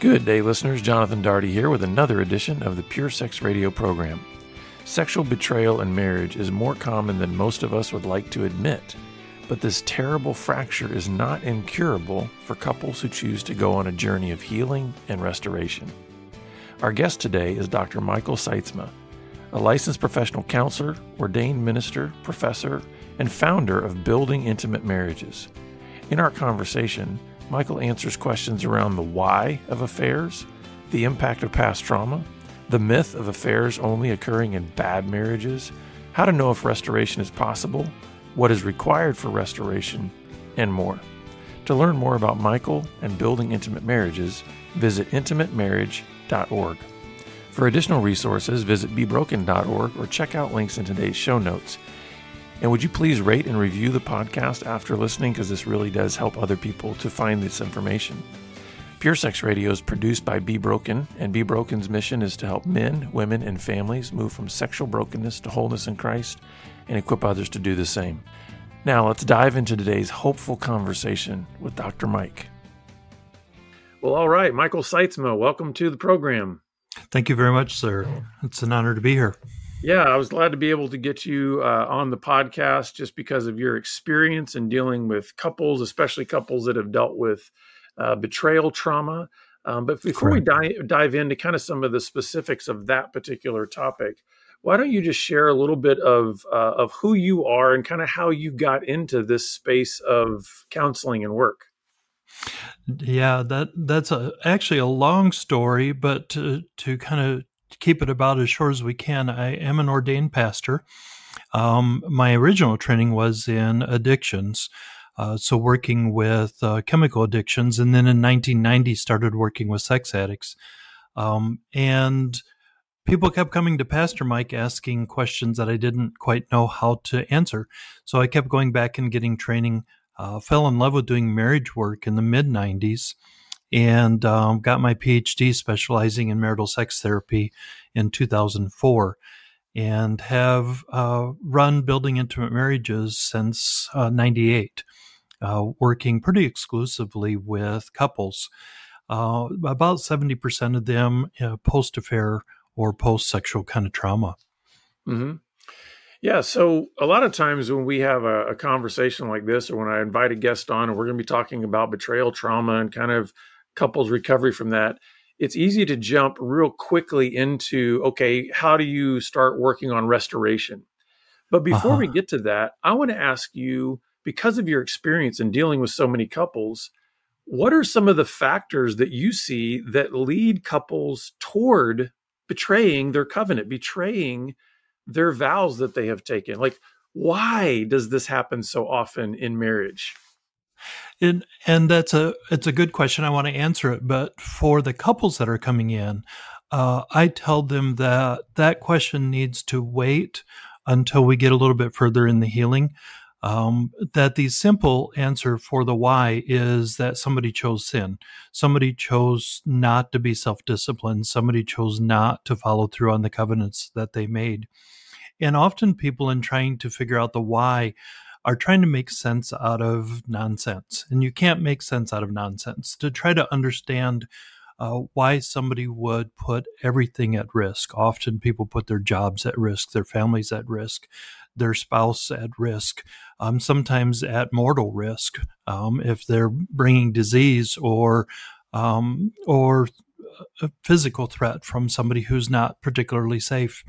Good day, listeners. Jonathan Daugherty here with another edition of the Pure Sex Radio program. Sexual betrayal in marriage is more common than most of us would like to admit, but this terrible fracture is not incurable for couples who choose to go on a journey of healing and restoration. Our guest today is Dr. Michael Sytsma, a licensed professional counselor, ordained minister, professor, and founder of Building Intimate Marriages. In our conversation, Michael answers questions around the why of affairs, the impact of past trauma, the myth of affairs only occurring in bad marriages, how to know if restoration is possible, what is required for restoration, and more. To learn more about Michael and building intimate marriages, visit intimatemarriage.org. For additional resources, visit bebroken.org or check out links in today's show notes. And would you please rate and review the podcast after listening because this really does help other people to find this information. Pure Sex Radio is produced by Be Broken, and Be Broken's mission is to help men, women, and families move from sexual brokenness to wholeness in Christ and equip others to do the same. Now, let's dive into today's hopeful conversation with Dr. Mike. Well, all right, Michael Sytsma, welcome to the program. Thank you very much, sir. It's an honor to be here. Yeah, I was glad to be able to get you uh, on the podcast just because of your experience in dealing with couples, especially couples that have dealt with uh, betrayal trauma. Um, but before Correct. we dive, dive into kind of some of the specifics of that particular topic, why don't you just share a little bit of uh, of who you are and kind of how you got into this space of counseling and work? Yeah, that that's a, actually a long story, but to to kind of keep it about as short as we can, I am an ordained pastor. Um, my original training was in addictions. Uh, so working with uh, chemical addictions, and then in 1990 started working with sex addicts. Um, and people kept coming to Pastor Mike asking questions that I didn't quite know how to answer. So I kept going back and getting training. Uh, fell in love with doing marriage work in the mid 90s and um, got my PhD specializing in marital sex therapy in 2004 and have uh, run building intimate marriages since uh, 98, uh, working pretty exclusively with couples. Uh, about 70% of them uh, post affair or post sexual kind of trauma. Mm-hmm. Yeah. So a lot of times when we have a, a, conversation like this, or when I invite a guest on, and we're going to be talking about betrayal trauma and kind of couples recovery from that, it's easy to jump real quickly into okay, how do you start working on restoration? But before uh-huh. we get to that, I want to ask you because of your experience in dealing with so many couples, what are some of the factors that you see that lead couples toward betraying their covenant, betraying their vows that they have taken? Like, why does this happen so often in marriage? And and that's a it's a good question. I want to answer it, but for the couples that are coming in, uh, I tell them that that question needs to wait until we get a little bit further in the healing. Um, that the simple answer for the why is that somebody chose sin. Somebody chose not to be self disciplined. Somebody chose not to follow through on the covenants that they made. And often people, in trying to figure out the why, are trying to make sense out of nonsense. And you can't make sense out of nonsense. To try to understand uh, why somebody would put everything at risk. Often people put their jobs at risk, their families at risk, their spouse at risk, um, sometimes at mortal risk um, if they're bringing disease or um, or a physical threat from somebody who's not particularly safe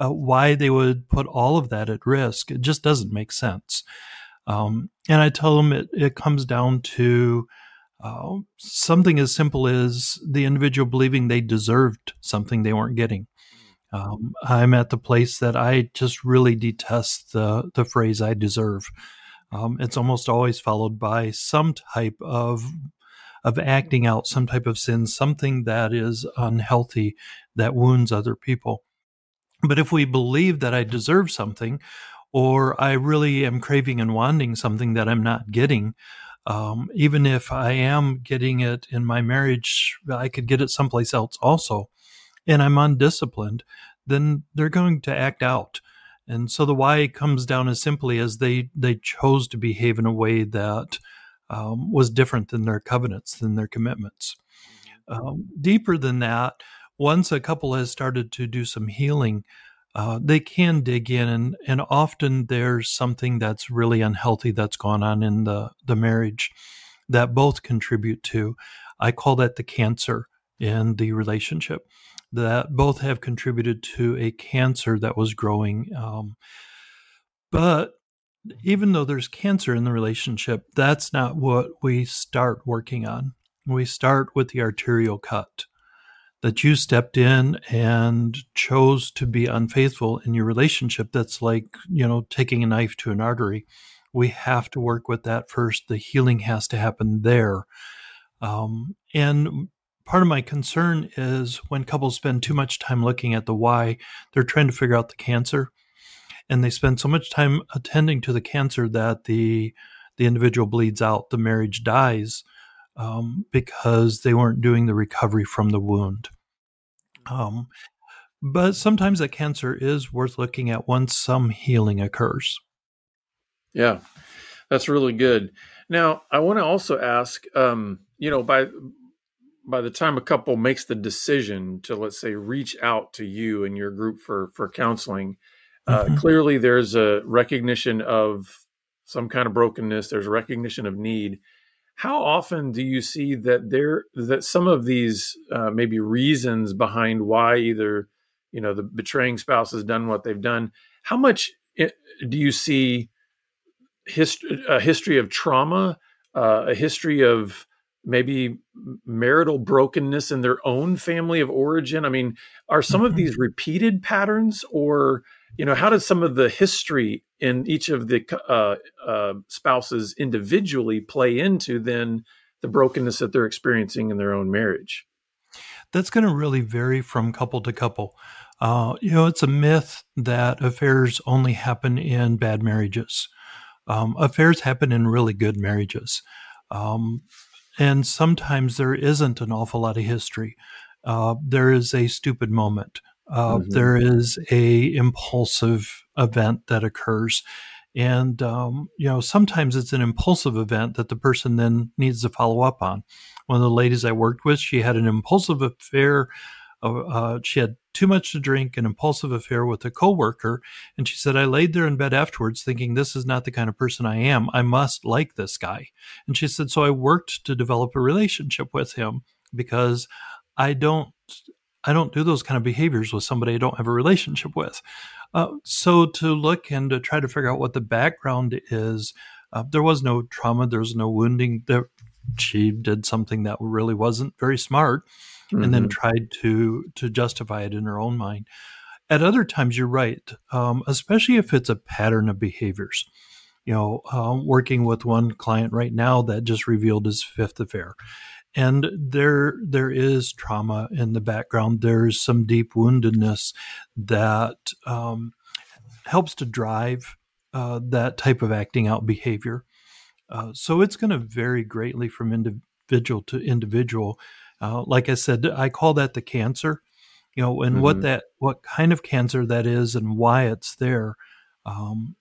uh, why they would put all of that at risk. It just doesn't make sense. Um, and I tell them it, it comes down to uh, something as simple as the individual believing they deserved something they weren't getting. Um, I'm at the place that I just really detest the the phrase "I deserve." Um, it's almost always followed by some type of of acting out some type of sin, something that is unhealthy that wounds other people. But if we believe that I deserve something, or I really am craving and wanting something that I'm not getting, um, even if I am getting it in my marriage, I could get it someplace else also, and I'm undisciplined, then they're going to act out. And so the why comes down as simply as they they chose to behave in a way that um, was different than their covenants, than their commitments. Um, deeper than that, once a couple has started to do some healing, uh, they can dig in, and, and often there's something that's really unhealthy that's gone on in the, the marriage that both contribute to. I call that the cancer in the relationship, that both have contributed to a cancer that was growing. Um, but even though there's cancer in the relationship, that's not what we start working on. We start with the arterial cut that you stepped in and chose to be unfaithful in your relationship. That's like, you know, taking a knife to an artery. We have to work with that first. The healing has to happen there. Um, and part of my concern is when couples spend too much time looking at the why, they're trying to figure out the cancer and they spend so much time attending to the cancer that the the individual bleeds out, the marriage dies um, because they weren't doing the recovery from the wound. Um, but sometimes that cancer is worth looking at once some healing occurs. Yeah, that's really good. Now, I want to also ask, um, you know, by by the time a couple makes the decision to let's say reach out to you and your group for for counseling, uh, mm-hmm. Clearly, there's a recognition of some kind of brokenness. There's a recognition of need. How often do you see that there that some of these uh, maybe reasons behind why either you know the betraying spouse has done what they've done? How much it, do you see hist- a history of trauma, uh, a history of maybe marital brokenness in their own family of origin? I mean, are some mm-hmm. of these repeated patterns, or you know how does some of the history in each of the uh, uh, spouses individually play into then the brokenness that they're experiencing in their own marriage. That's going to really vary from couple to couple. Uh, you know it's a myth that affairs only happen in bad marriages. Um, affairs happen in really good marriages. Um, and sometimes there isn't an awful lot of history. Uh, there is a stupid moment. Uh, mm-hmm. there is a impulsive event that occurs, and um, you know sometimes it's an impulsive event that the person then needs to follow up on. One of the ladies I worked with, she had an impulsive affair. Uh, uh, she had too much to drink, an impulsive affair with a coworker, and she said, "I laid there in bed afterwards, thinking this is not the kind of person I am. I must like this guy." And she said, "So I worked to develop a relationship with him because I don't I don't do those kind of behaviors with somebody I don't have a relationship with. Uh, so to look and to try to figure out what the background is, uh, there was no trauma, there was no wounding. There, she did something that really wasn't very smart, mm-hmm. and then mm-hmm. tried to to justify it in her own mind. At other times, you're right, um, especially if it's a pattern of behaviors. You know, uh, working with one client right now that just revealed his fifth affair and there there is trauma in the background. There's some deep woundedness that um, helps to drive uh, that type of acting out behavior. Uh, so it's going to vary greatly from individual to individual. Uh, like I said, I call that the cancer. You know, and mm-hmm. what that what kind of cancer that is and why it's there um,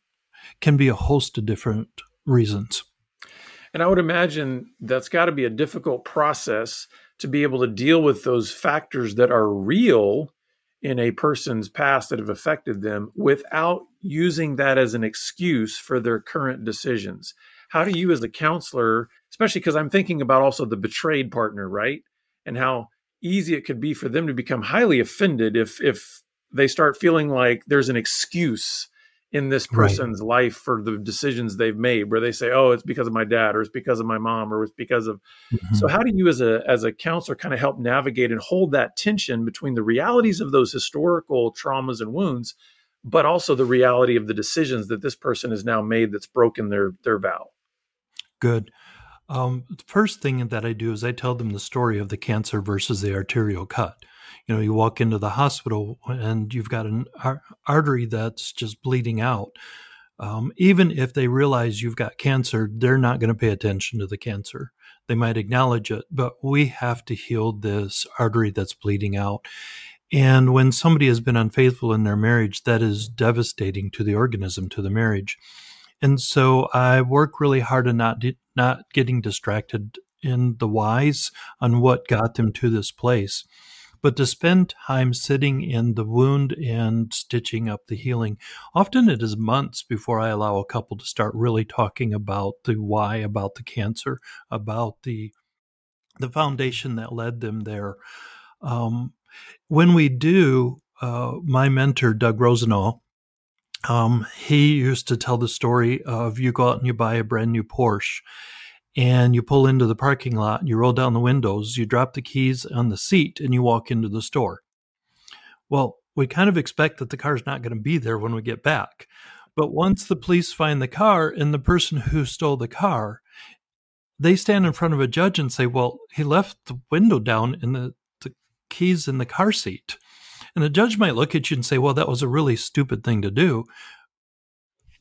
can be a host of different reasons. And I would imagine that's got to be a difficult process to be able to deal with those factors that are real in a person's past that have affected them without using that as an excuse for their current decisions. How do you, as a counselor, especially because I'm thinking about also the betrayed partner, right? And how easy it could be for them to become highly offended if if they start feeling like there's an excuse in this person's right. life for the decisions they've made where they say oh it's because of my dad or it's because of my mom or it's because of mm-hmm. so how do you as a as a counselor kind of help navigate and hold that tension between the realities of those historical traumas and wounds but also the reality of the decisions that this person has now made that's broken their their vow good um, the first thing that i do is i tell them the story of the cancer versus the arterial cut you know you walk into the hospital and you've got an ar- artery that's just bleeding out um, even if they realize you've got cancer they're not going to pay attention to the cancer. They might acknowledge it but we have to heal this artery that's bleeding out. And when somebody has been unfaithful in their marriage that is devastating to the organism to the marriage. And so i work really hard on not not getting distracted in the whys on what got them to this place. But to spend time sitting in the wound and stitching up the healing, often it is months before I allow a couple to start really talking about the why, about the cancer, about the the foundation that led them there. Um, when we do, uh, my mentor Doug Rosenau, um, he used to tell the story of you go out and you buy a brand new Porsche and you pull into the parking lot, you roll down the windows, you drop the keys on the seat, and you walk into the store. Well, we kind of expect that the car's not going to be there when we get back. But once the police find the car and the person who stole the car, they stand in front of a judge and say, Well, he left the window down and the, the keys in the car seat. And the judge might look at you and say, Well, that was a really stupid thing to do.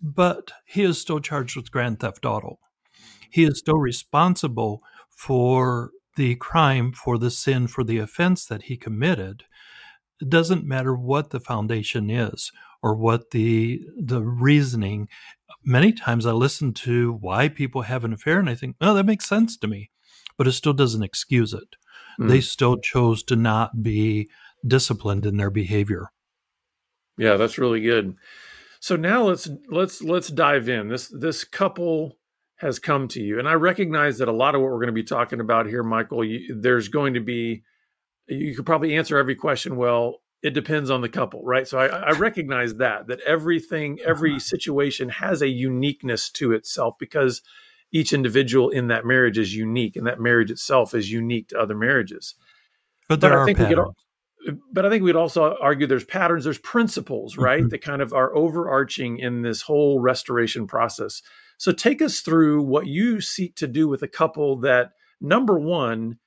But he is still charged with grand theft auto he is still responsible for the crime, for the sin, for the offense that he committed. It doesn't matter what the foundation is or what the the reasoning. Many times I listen to why people have an affair and I think, oh, that makes sense to me, but it still doesn't excuse it. Mm. They still chose to not be disciplined in their behavior. Yeah, that's really good. So now let's let's let's dive in. This this couple has come to you. And I recognize that a lot of what we're going to be talking about here, Michael, you, there's going to be, you could probably answer every question. Well, it depends on the couple, right? So I, I recognize that, that everything, every uh-huh. situation has a uniqueness to itself because each individual in that marriage is unique and that marriage itself is unique to other marriages. But there but are I think patterns. We could, but I think we'd also argue there's patterns, there's principles, right? Mm-hmm. That kind of are overarching in this whole restoration process. So take us through what you seek to do with a couple that, number one,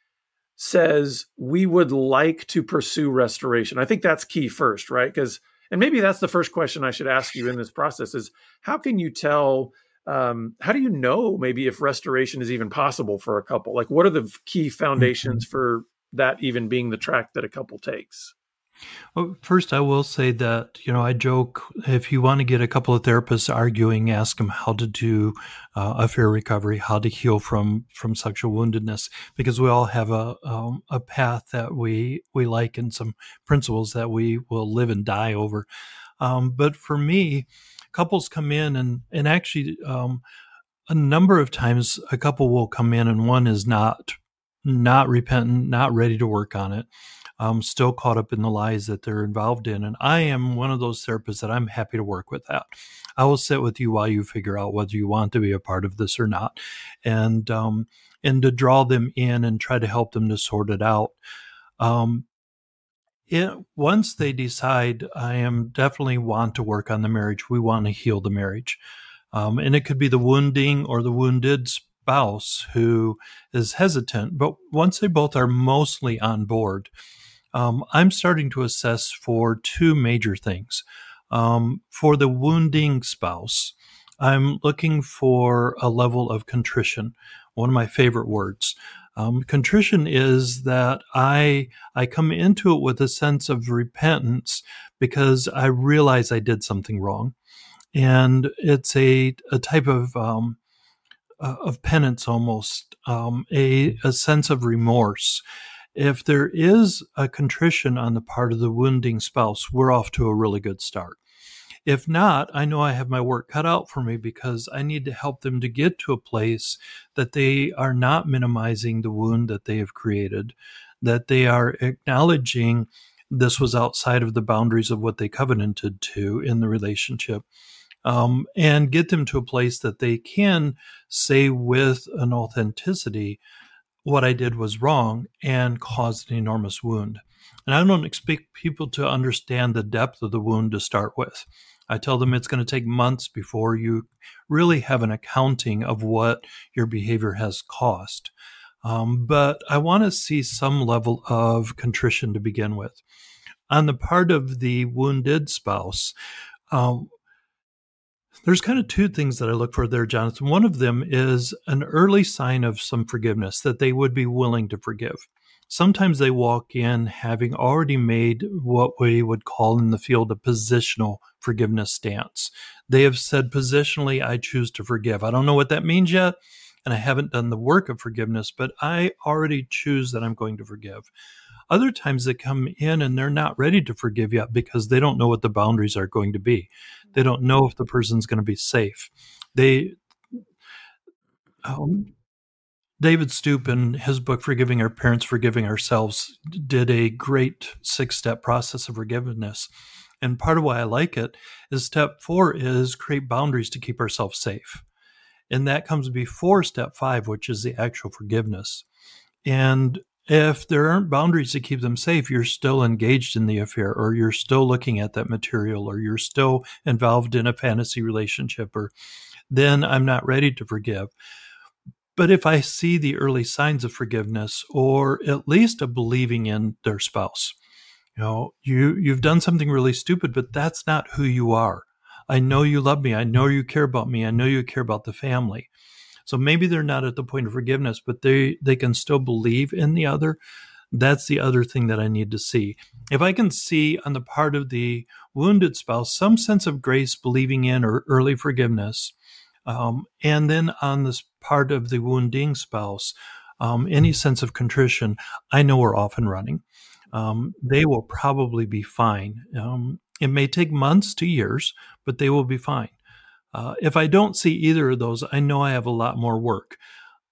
says we would like to pursue restoration. I think that's key first, right? Because, and maybe that's the first question I should ask you in this process is how can you tell? Um, how do you know maybe if restoration is even possible for a couple? Like, what are the key foundations mm-hmm. for that even being the track that a couple takes? Well, first, I will say that, you know, I joke if you want to get a couple of therapists arguing, ask them how to do uh, fair recovery, how to heal from from sexual woundedness, because we all have a um, a path that we we like and some principles that we will live and die over. Um, but for me, couples come in and and actually um, a number of times a couple will come in and one is not not repentant, not ready to work on it um, still caught up in the lies that they're involved in. And I am one of those therapists that I'm happy to work with that. I will sit with you while you figure out whether you want to be a part of this or not, and um, and to draw them in and try to help them to sort it out. Um, it, once they decide, I am definitely want to work on the marriage. We want to heal the marriage, um, and it could be the wounding or the wounded spouse who is hesitant. But once they both are mostly on board, um, I'm starting to assess for two major things. Um, for the wounding spouse, I'm looking for a level of contrition, one of my favorite words. Um, contrition is that I I come into it with a sense of repentance because I realize I did something wrong, and it's a a type of um, uh, of penance almost um, a a sense of remorse if there is a contrition on the part of the wounding spouse, we're off to a really good start. If not, I know I have my work cut out for me because I need to help them to get to a place that they are not minimizing the wound that they have created, that they are acknowledging this was outside of the boundaries of what they covenanted to in the relationship. Um, and get them to a place that they can say with an authenticity, what I did was wrong and caused an enormous wound. And I don't expect people to understand the depth of the wound to start with. I tell them it's going to take months before you really have an accounting of what your behavior has cost. Um, but I want to see some level of contrition to begin with. On the part of the wounded spouse, um, there's kind of two things that I look for there, Jonathan. One of them is an early sign of some forgiveness that they would be willing to forgive. Sometimes they walk in having already made what we would call in the field a positional forgiveness stance. They have said positionally, I choose to forgive. I don't know what that means yet. and I haven't done the work of forgiveness, but I already choose that I'm going to forgive. Other times they come in and they're not ready to forgive yet because they don't know what the boundaries are going to be. They don't know if the person's going to be safe. They, um, David Stoop, in his book Forgiving Our Parents, Forgiving Ourselves, did a great six step process of forgiveness. And part of why I like it is step four is create boundaries to keep ourselves safe. And that comes before step five, which is the actual forgiveness. And if there aren't boundaries to keep them safe, you're still engaged in the affair, or you're still looking at that material, or you're still involved in a fantasy relationship, or then I'm not ready to forgive. But if I see the early signs of forgiveness, or at least of believing in their spouse, you know, you you've done something really stupid, but that's not who you are. I know you love me. I know you care about me. I know you care about the family. So maybe they're not at the point of forgiveness, but they they can still believe in the other. That's the other thing that I need to see. If I can see on the part of the wounded spouse some sense of grace, believing in or early forgiveness, um, and then on this part of the wounding spouse, um, any sense of contrition, I know we're off and running um, they will probably be fine. Um, it may take months to years, but they will be fine. Uh, if I don't see either of those, I know I have a lot more work.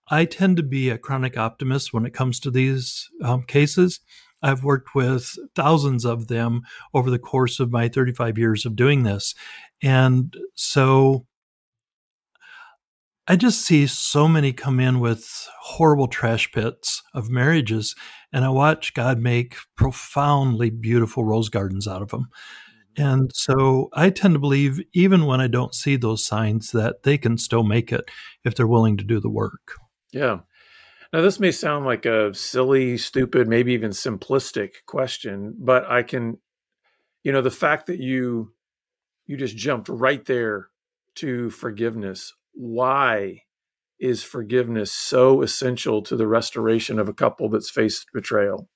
I tend to be a chronic optimist when it comes to these um, cases. I've worked with thousands of them over the course of my 35 years of doing this. And so I just see so many come in with horrible trash pits of marriages, and I watch God make profoundly beautiful rose gardens out of them. And so I tend to believe, even when I don't see those signs, that they can still make it if they're willing to do the work. Yeah. Now, this may sound like a silly, stupid, maybe even simplistic question, but I can, you know, the fact that you you just jumped right there to forgiveness why is forgiveness so essential to the restoration of a couple that's faced betrayal?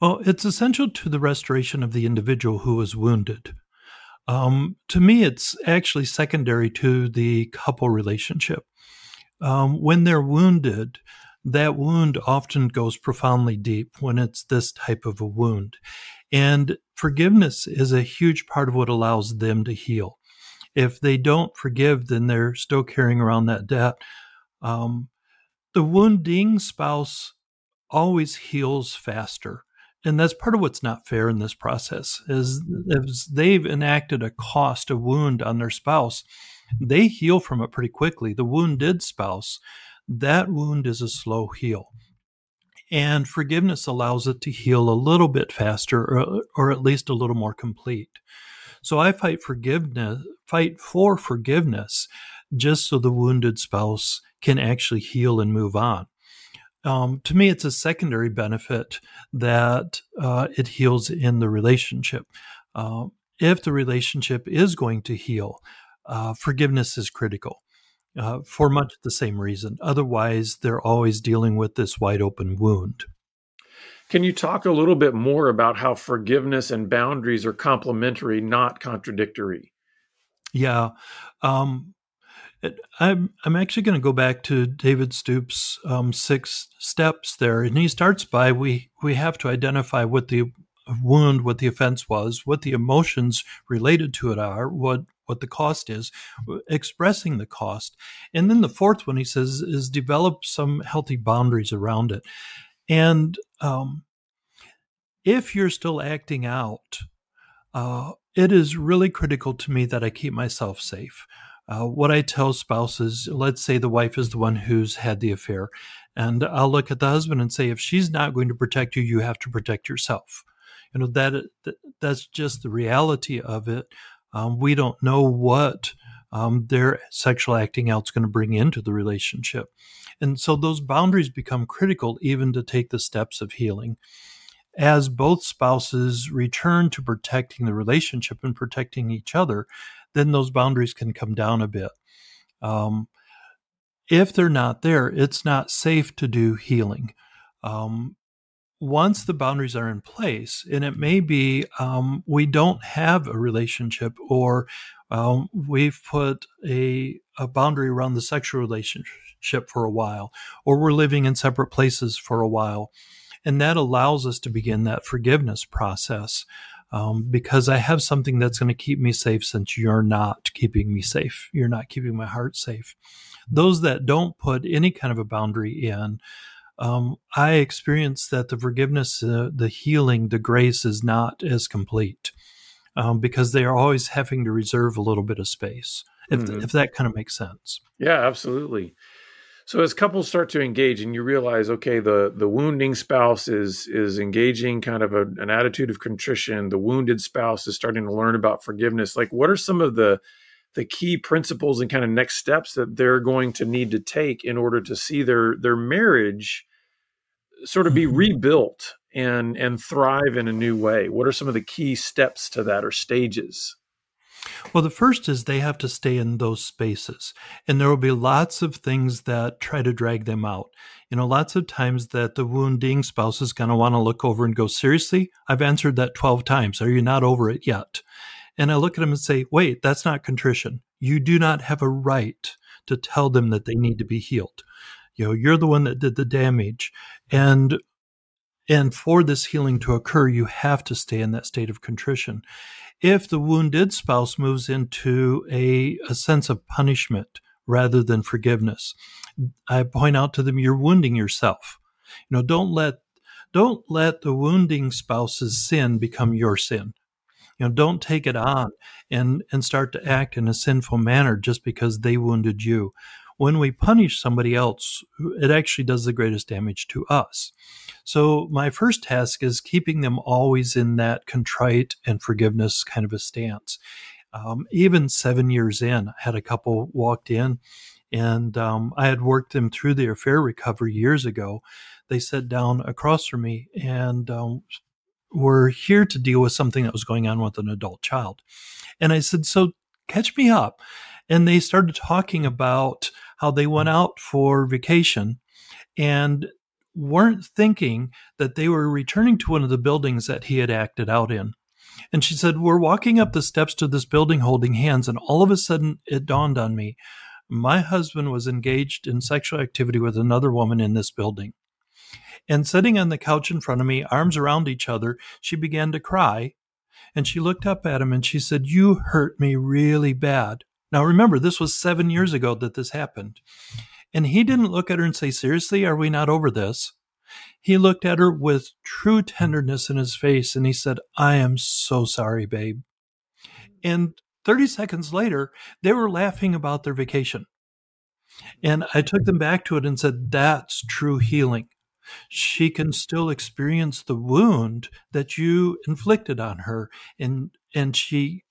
Well, it's essential to the restoration of the individual who was wounded. Um, to me, it's actually secondary to the couple relationship. Um, when they're wounded, that wound often goes profoundly deep when it's this type of a wound. And forgiveness is a huge part of what allows them to heal if they don't forgive, then they're still carrying around that debt. Um, the wounding spouse always heals faster. And that's part of what's not fair in this process is if they've enacted a cost, a wound on their spouse, they heal from it pretty quickly. The wounded spouse, that wound is a slow heal. And forgiveness allows it to heal a little bit faster or, or at least a little more complete. So I fight forgiveness, fight for forgiveness, just so the wounded spouse can actually heal and move on. Um, to me, it's a secondary benefit that uh, it heals in the relationship. Uh, if the relationship is going to heal, uh, forgiveness is critical. Uh, for much the same reason. Otherwise, they're always dealing with this wide open wound. Can you talk a little bit more about how forgiveness and boundaries are complementary, not contradictory? Yeah. Um, I'm I'm actually going to go back to David Stoop's um, six steps there, and he starts by we we have to identify what the wound, what the offense was, what the emotions related to it are, what what the cost is, expressing the cost, and then the fourth one he says is develop some healthy boundaries around it. And um, if you're still acting out, uh, it is really critical to me that I keep myself safe. Uh, what I tell spouses, let's say the wife is the one who's had the affair, and I'll look at the husband and say, if she's not going to protect you, you have to protect yourself. You know that, that that's just the reality of it. Um, we don't know what um, their sexual acting out is going to bring into the relationship. And so those boundaries become critical even to take the steps of healing. As both spouses return to protecting the relationship and protecting each other, then those boundaries can come down a bit. Um, if they're not there, it's not safe to do healing. Um, once the boundaries are in place, and it may be um, we don't have a relationship or um, we've put a, a boundary around the sexual relationship for a while, or we're living in separate places for a while. And that allows us to begin that forgiveness process um, because I have something that's going to keep me safe since you're not keeping me safe. You're not keeping my heart safe. Those that don't put any kind of a boundary in, um, I experience that the forgiveness, uh, the healing, the grace is not as complete um, because they are always having to reserve a little bit of space. If, mm-hmm. if that kind of makes sense. Yeah, absolutely. So as couples start to engage and you realize, okay, the the wounding spouse is is engaging kind of a, an attitude of contrition. The wounded spouse is starting to learn about forgiveness. Like, what are some of the the key principles and kind of next steps that they're going to need to take in order to see their their marriage sort of be mm-hmm. rebuilt and and thrive in a new way? What are some of the key steps to that or stages? Well, the first is they have to stay in those spaces, and there will be lots of things that try to drag them out. You know, lots of times that the wounding spouse is going to want to look over and go, Seriously, I've answered that 12 times. Are you not over it yet? And I look at them and say, Wait, that's not contrition. You do not have a right to tell them that they need to be healed. You know, you're the one that did the damage. And and for this healing to occur, you have to stay in that state of contrition if the wounded spouse moves into a, a sense of punishment rather than forgiveness. I point out to them, you're wounding yourself. You know, don't let don't let the wounding spouse's sin become your sin. You know, don't take it on and and start to act in a sinful manner just because they wounded you. When we punish somebody else, it actually does the greatest damage to us. So my first task is keeping them always in that contrite and forgiveness kind of a stance. Um, even seven years in, I had a couple walked in and um, I had worked them through their affair recovery years ago. They sat down across from me and um, were here to deal with something that was going on with an adult child. And I said, So catch me up. And they started talking about how they went mm. out for vacation and weren't thinking that they were returning to one of the buildings that he had acted out in. And she said, We're walking up the steps to this building holding hands, and all of a sudden it dawned on me my husband was engaged in sexual activity with another woman in this building. And sitting on the couch in front of me, arms around each other, she began to cry. And she looked up at him and she said, You hurt me really bad. Now remember, this was seven years ago that this happened. And he didn't look at her and say, Seriously, are we not over this? He looked at her with true tenderness in his face and he said, I am so sorry, babe. And 30 seconds later, they were laughing about their vacation. And I took them back to it and said, That's true healing. She can still experience the wound that you inflicted on her, and, and she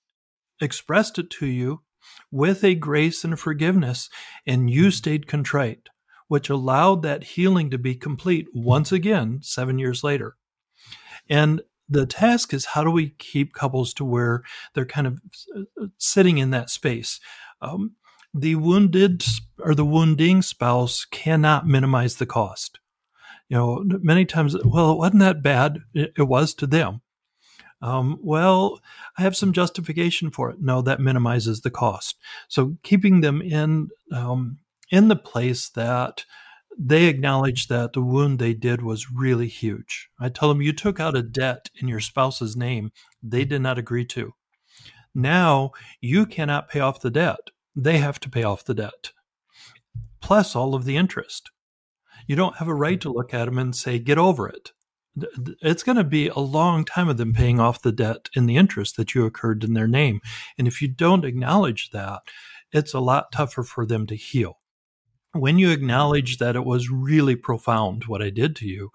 expressed it to you with a grace and forgiveness, and you stayed contrite, which allowed that healing to be complete once again seven years later. And the task is how do we keep couples to where they're kind of uh, sitting in that space? Um, the wounded or the wounding spouse cannot minimize the cost. You know, many times, well, it wasn't that bad. It was to them. Um, well, I have some justification for it. No, that minimizes the cost. So keeping them in um, in the place that they acknowledge that the wound they did was really huge. I tell them you took out a debt in your spouse's name they did not agree to. Now you cannot pay off the debt. They have to pay off the debt, plus all of the interest. You don't have a right to look at them and say, get over it it's going to be a long time of them paying off the debt and the interest that you occurred in their name. And if you don't acknowledge that, it's a lot tougher for them to heal. When you acknowledge that it was really profound what I did to you,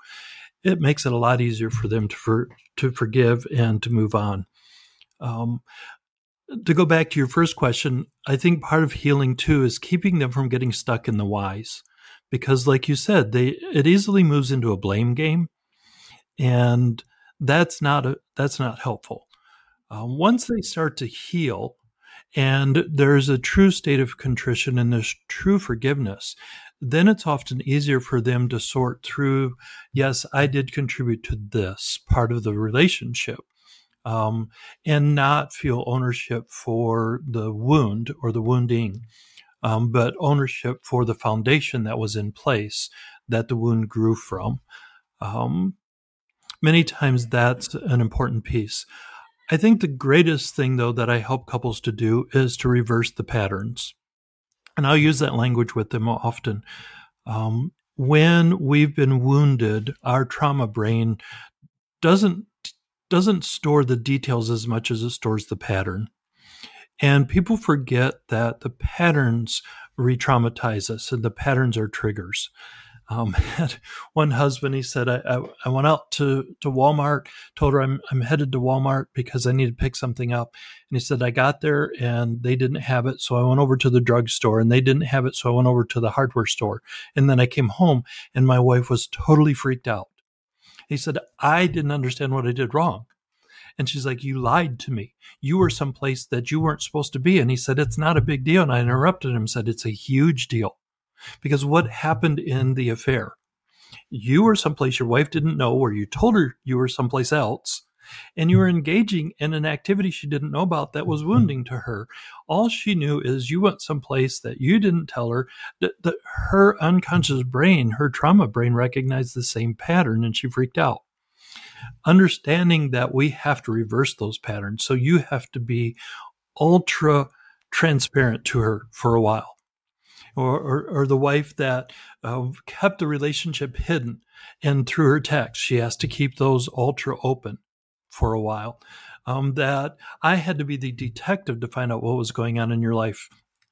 it makes it a lot easier for them to for, to forgive and to move on. Um, to go back to your first question, I think part of healing too is keeping them from getting stuck in the whys, because like you said, they it easily moves into a blame game and that's not a, that's not helpful. Uh, once they start to heal, and there's a true state of contrition and there's true forgiveness, then it's often easier for them to sort through, yes, I did contribute to this part of the relationship. Um, and not feel ownership for the wound or the wounding, um, but ownership for the foundation that was in place that the wound grew from. Um, many times that's an important piece. I think the greatest thing, though, that I help couples to do is to reverse the patterns. And I'll use that language with them often. Um, when we've been wounded, our trauma brain doesn't doesn't store the details as much as it stores the pattern. And people forget that the patterns re-traumatize us and the patterns are triggers. Um, had one husband, he said, I, I, I, went out to, to Walmart, told her I'm, I'm headed to Walmart because I need to pick something up. And he said, I got there and they didn't have it. So I went over to the drugstore and they didn't have it. So I went over to the hardware store. And then I came home and my wife was totally freaked out. He said, I didn't understand what I did wrong. And she's like, You lied to me. You were someplace that you weren't supposed to be. And he said, It's not a big deal. And I interrupted him and said, It's a huge deal. Because what happened in the affair? You were someplace your wife didn't know, or you told her you were someplace else, and you were engaging in an activity she didn't know about that was mm-hmm. wounding to her. All she knew is you went someplace that you didn't tell her, that, that her unconscious brain, her trauma brain, recognized the same pattern, and she freaked out. Understanding that we have to reverse those patterns. So you have to be ultra transparent to her for a while or, or, or the wife that uh, kept the relationship hidden and through her text, she has to keep those ultra open for a while. Um, that I had to be the detective to find out what was going on in your life.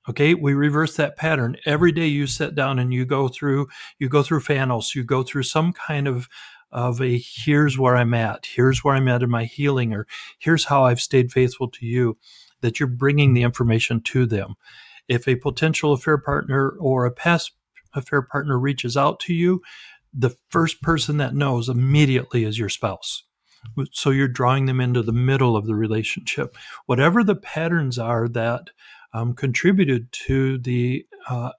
Okay, we reverse that pattern. Every day you sit down and you go through, you go through FANOS, you go through some kind of of a here's where I'm at, here's where I'm at in my healing, or here's how I've stayed faithful to you. That you're bringing the information to them. If a potential affair partner or a past affair partner reaches out to you, the first person that knows immediately is your spouse. So you're drawing them into the middle of the relationship. Whatever the patterns are that um, contributed to the uh,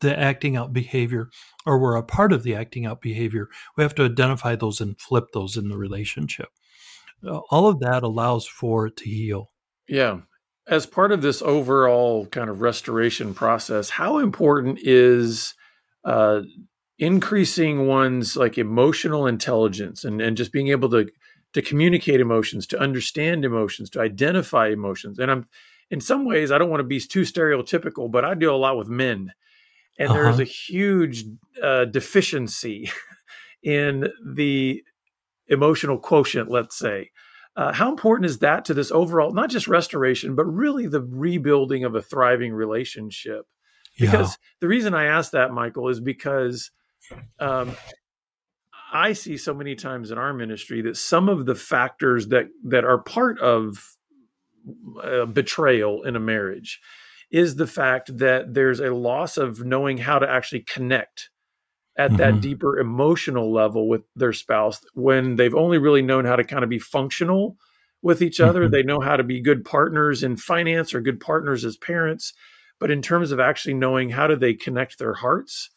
the acting out behavior or were a part of the acting out behavior, we have to identify those and flip those in the relationship. Uh, all of that allows for it to heal. Yeah as part of this overall kind of restoration process, how important is uh, increasing one's like emotional intelligence and, and just being able to to communicate emotions, to understand emotions, to identify emotions. And I'm in some ways I don't want to be too stereotypical, but I deal a lot with men, and uh-huh. there's a huge uh, deficiency in the emotional quotient, let's say. Uh, how important is that to this overall, not just restoration, but really the rebuilding of a thriving relationship? Because yeah. the reason I ask that, Michael, is because um, I see so many times in our ministry that some of the factors that that are part of uh, betrayal in a marriage is the fact that there's a loss of knowing how to actually connect at mm-hmm. that deeper emotional level with their spouse when they've only really known how to kind of be functional with each other. Mm-hmm. They know how to be good partners in finance or good partners as parents. But in terms of actually knowing how do they connect their hearts,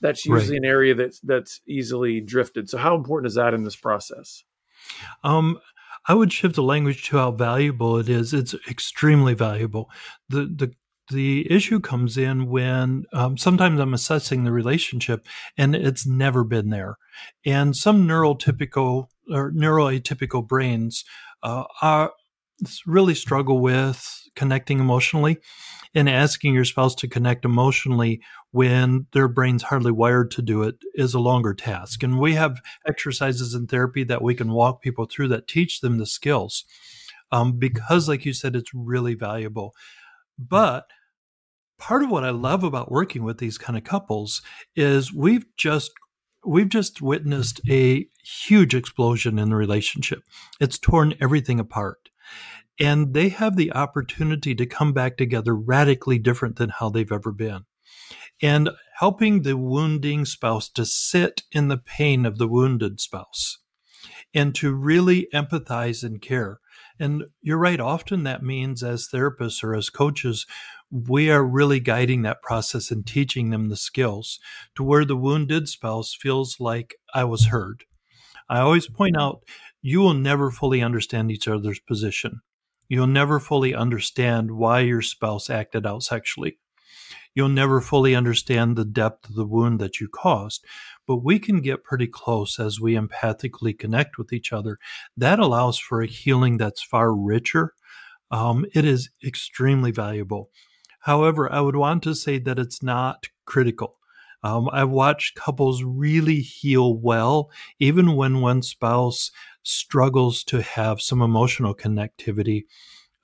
that's usually right. an area that's that's easily drifted. So how important is that in this process? Um, I would shift the language to how valuable it is. It's extremely valuable. The the the issue comes in when um, sometimes I'm assessing the relationship and it's never been there. And some neurotypical or neuroatypical brains uh, are really struggle with connecting emotionally and asking your spouse to connect emotionally when their brain's hardly wired to do it is a longer task. And we have exercises in therapy that we can walk people through that teach them the skills um, because, like you said, it's really valuable. But part of what I love about working with these kind of couples is we've just we've just witnessed a huge explosion in the relationship. It's torn everything apart. And they have the opportunity to come back together radically different than how they've ever been. And helping the wounding spouse to sit in the pain of the wounded spouse and to really empathize and care And you're right. Often that means as therapists or as coaches, we are really guiding that process and teaching them the skills to where the wounded spouse feels like I was heard. I always point mm-hmm. out you will never fully understand each other's position. You'll never fully understand why your spouse acted out sexually. You'll never fully understand the depth of the wound that you caused, but we can get pretty close as we empathically connect with each other. That allows for a healing that's far richer. Um, it is extremely valuable. However, I would want to say that it's not critical. Um, I've watched couples really heal well, even when one spouse struggles to have some emotional connectivity.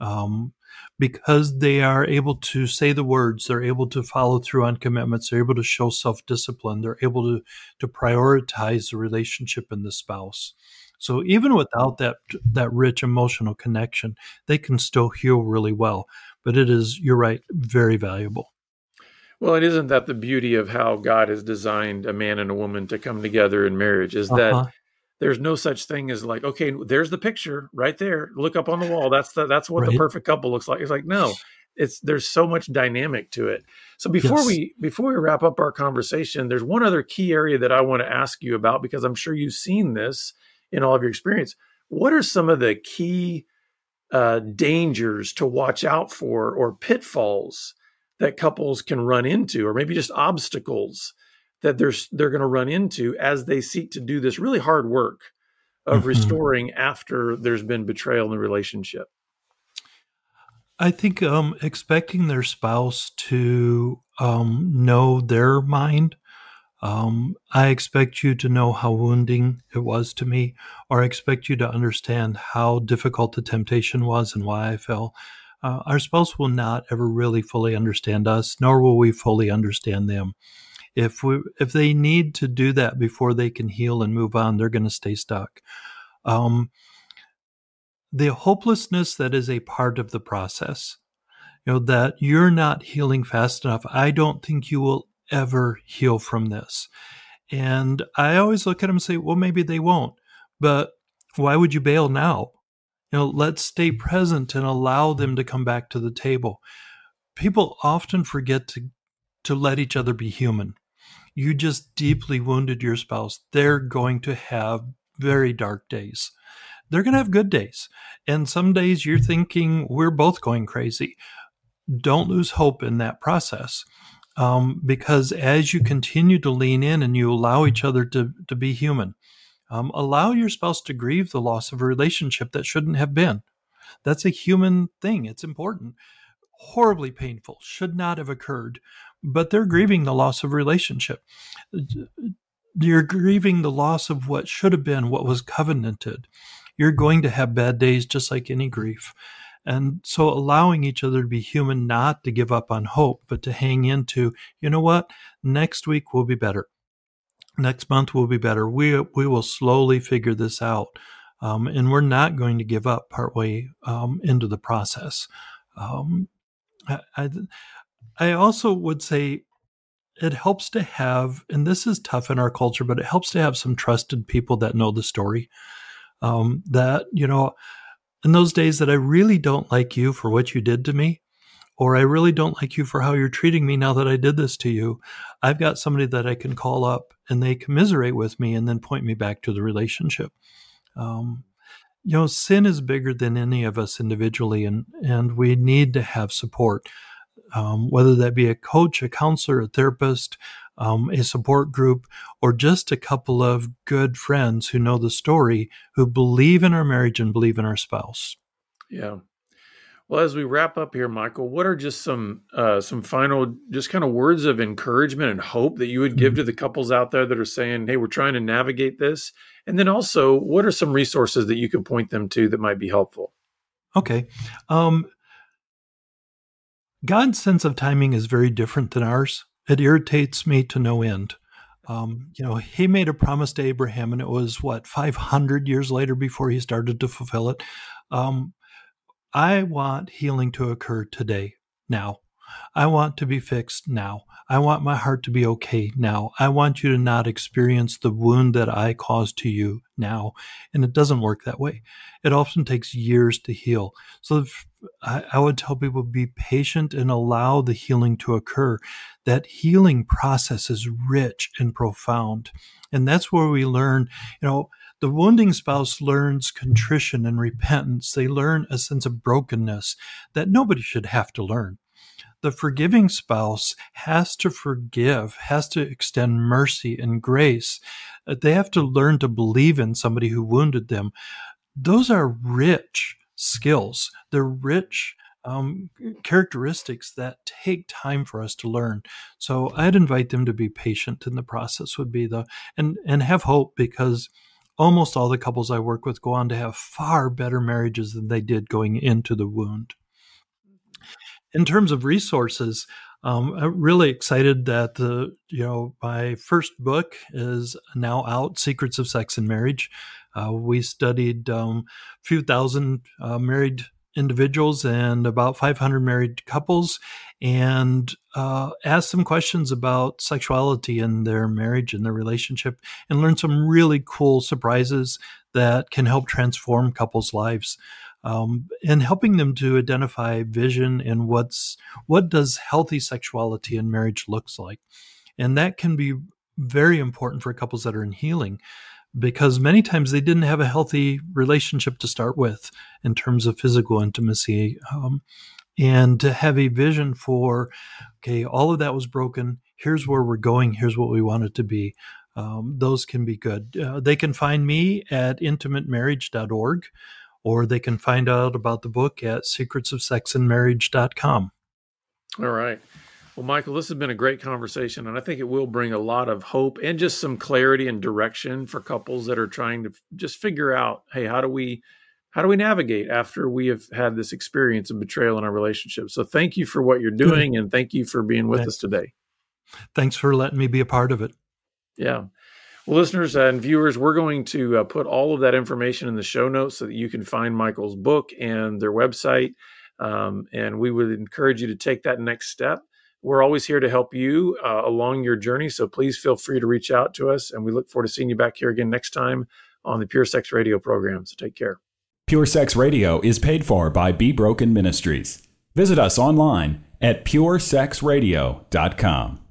Um, because they are able to say the words, they're able to follow through on commitments, they're able to show self discipline, they're able to, to prioritize the relationship and the spouse. So even without that that rich emotional connection, they can still heal really well. But it is, you're right, very valuable. Well, it isn't that the beauty of how God has designed a man and a woman to come together in marriage is uh-huh. that there's no such thing as like, okay, there's the picture right there. Look up on the wall. That's the that's what right. the perfect couple looks like. It's like, no, it's there's so much dynamic to it. So before yes. we before we wrap up our conversation, there's one other key area that I want to ask you about because I'm sure you've seen this in all of your experience. What are some of the key uh, dangers to watch out for or pitfalls that couples can run into, or maybe just obstacles that they're they're going to run into as they seek to do this really hard work of mm-hmm. restoring after there's been betrayal in the relationship. I think um, expecting their spouse to um, know their mind. Um, I expect you to know how wounding it was to me, or I expect you to understand how difficult the temptation was and why I fell uh, our spouse will not ever really fully understand us, nor will we fully understand them. If we if they need to do that before they can heal and move on, they're going to stay stuck. Um, the hopelessness that is a part of the process, you know, that you're not healing fast enough. I don't think you will ever heal from this. And I always look at them and say, well, maybe they won't, but why would you bail now? You know, let's stay present and allow them to come back to the table. People often forget to to let each other be human. You just deeply wounded your spouse. They're going to have very dark days. They're going to have good days. And some days you're thinking we're both going crazy. Don't lose hope in that process. Um, because as you continue to lean in and you allow each other to, to be human, um, allow your spouse to grieve the loss of a relationship that shouldn't have been. That's a human thing. It's important. Horribly painful, should not have occurred, but they're grieving the loss of relationship. You're grieving the loss of what should have been, what was covenanted. You're going to have bad days just like any grief. And so allowing each other to be human, not to give up on hope, but to hang into, you know what? Next week will be better next month will be better. We we will slowly figure this out, um, and we're not going to give up partway um, into the process. Um, I, I, I also would say it helps to have, and this is tough in our culture, but it helps to have some trusted people that know the story. Um, that you know, in those days that I really don't like you for what you did to me, or I really don't like you for how you're treating me now that I did this to you. I've got somebody that I can call up and they commiserate with me and then point me back to the relationship. Um, you know, sin is bigger than any of us individually, and, and we need to have support, um, whether that be a coach, a counselor, a therapist, um, a support group, or just a couple of good friends who know the story, who believe in our marriage and believe in our spouse. Yeah. Well, as we wrap up here, Michael, what are just some uh, some final, just kind of words of encouragement and hope that you would give mm-hmm. to the couples out there that are saying, "Hey, we're trying to navigate this," and then also, what are some resources that you could point them to that might be helpful? Okay, um, God's sense of timing is very different than ours. It irritates me to no end. Um, you know, he made a promise to Abraham, and it was what 500 years later before he started to fulfill it. Um, I want healing to occur today, now. I want to be fixed now. I want my heart to be okay now. I want you to not experience the wound that I caused to you now. And it doesn't work that way. It often takes years to heal. So I, I would tell people be patient and allow the healing to occur. That healing process is rich and profound. And that's where we learn, you know, the wounding spouse learns contrition and repentance. They learn a sense of brokenness that nobody should have to learn the forgiving spouse has to forgive, has to extend mercy and grace. Uh, they have to learn to believe in somebody who wounded them. Those are rich skills. They're rich um, characteristics that take time for us to learn. So I'd invite them to be patient in the process would be the and and have hope because almost all the couples I work with go on to have far better marriages than they did going into the wound in terms of resources, um, I'm really excited that the you know my first book is now out, Secrets of Sex and Marriage. Uh, we studied um, a few thousand uh, married individuals and about 500 married couples, and uh, asked some questions about sexuality in their marriage and their relationship, and learned some really cool surprises that can help transform couples' lives um, and helping them to identify vision and what's what does healthy sexuality and marriage looks like, and that can be very important for couples that are in healing because many times they didn't have a healthy relationship to start with in terms of physical intimacy. Um, and to have a vision for, okay, all of that was broken. Here's where we're going. Here's what we want it to be. Um, those can be good. Uh, they can find me at intimatemarriage.org or they can find out about the book at secretsofsexandmarriage.com. All right. Well, Michael, this has been a great conversation, and I think it will bring a lot of hope and just some clarity and direction for couples that are trying to just figure out, hey, how do we how do we navigate after we have had this experience of betrayal in our relationship? So, thank you for what you're doing, and thank you for being with Thanks. us today. Thanks for letting me be a part of it. Yeah. Listeners and viewers, we're going to uh, put all of that information in the show notes so that you can find Michael's book and their website. Um, and we would encourage you to take that next step. We're always here to help you uh, along your journey. So please feel free to reach out to us. And we look forward to seeing you back here again next time on the Pure Sex Radio program. So take care. Pure Sex Radio is paid for by Be Broken Ministries. Visit us online at puresexradio.com.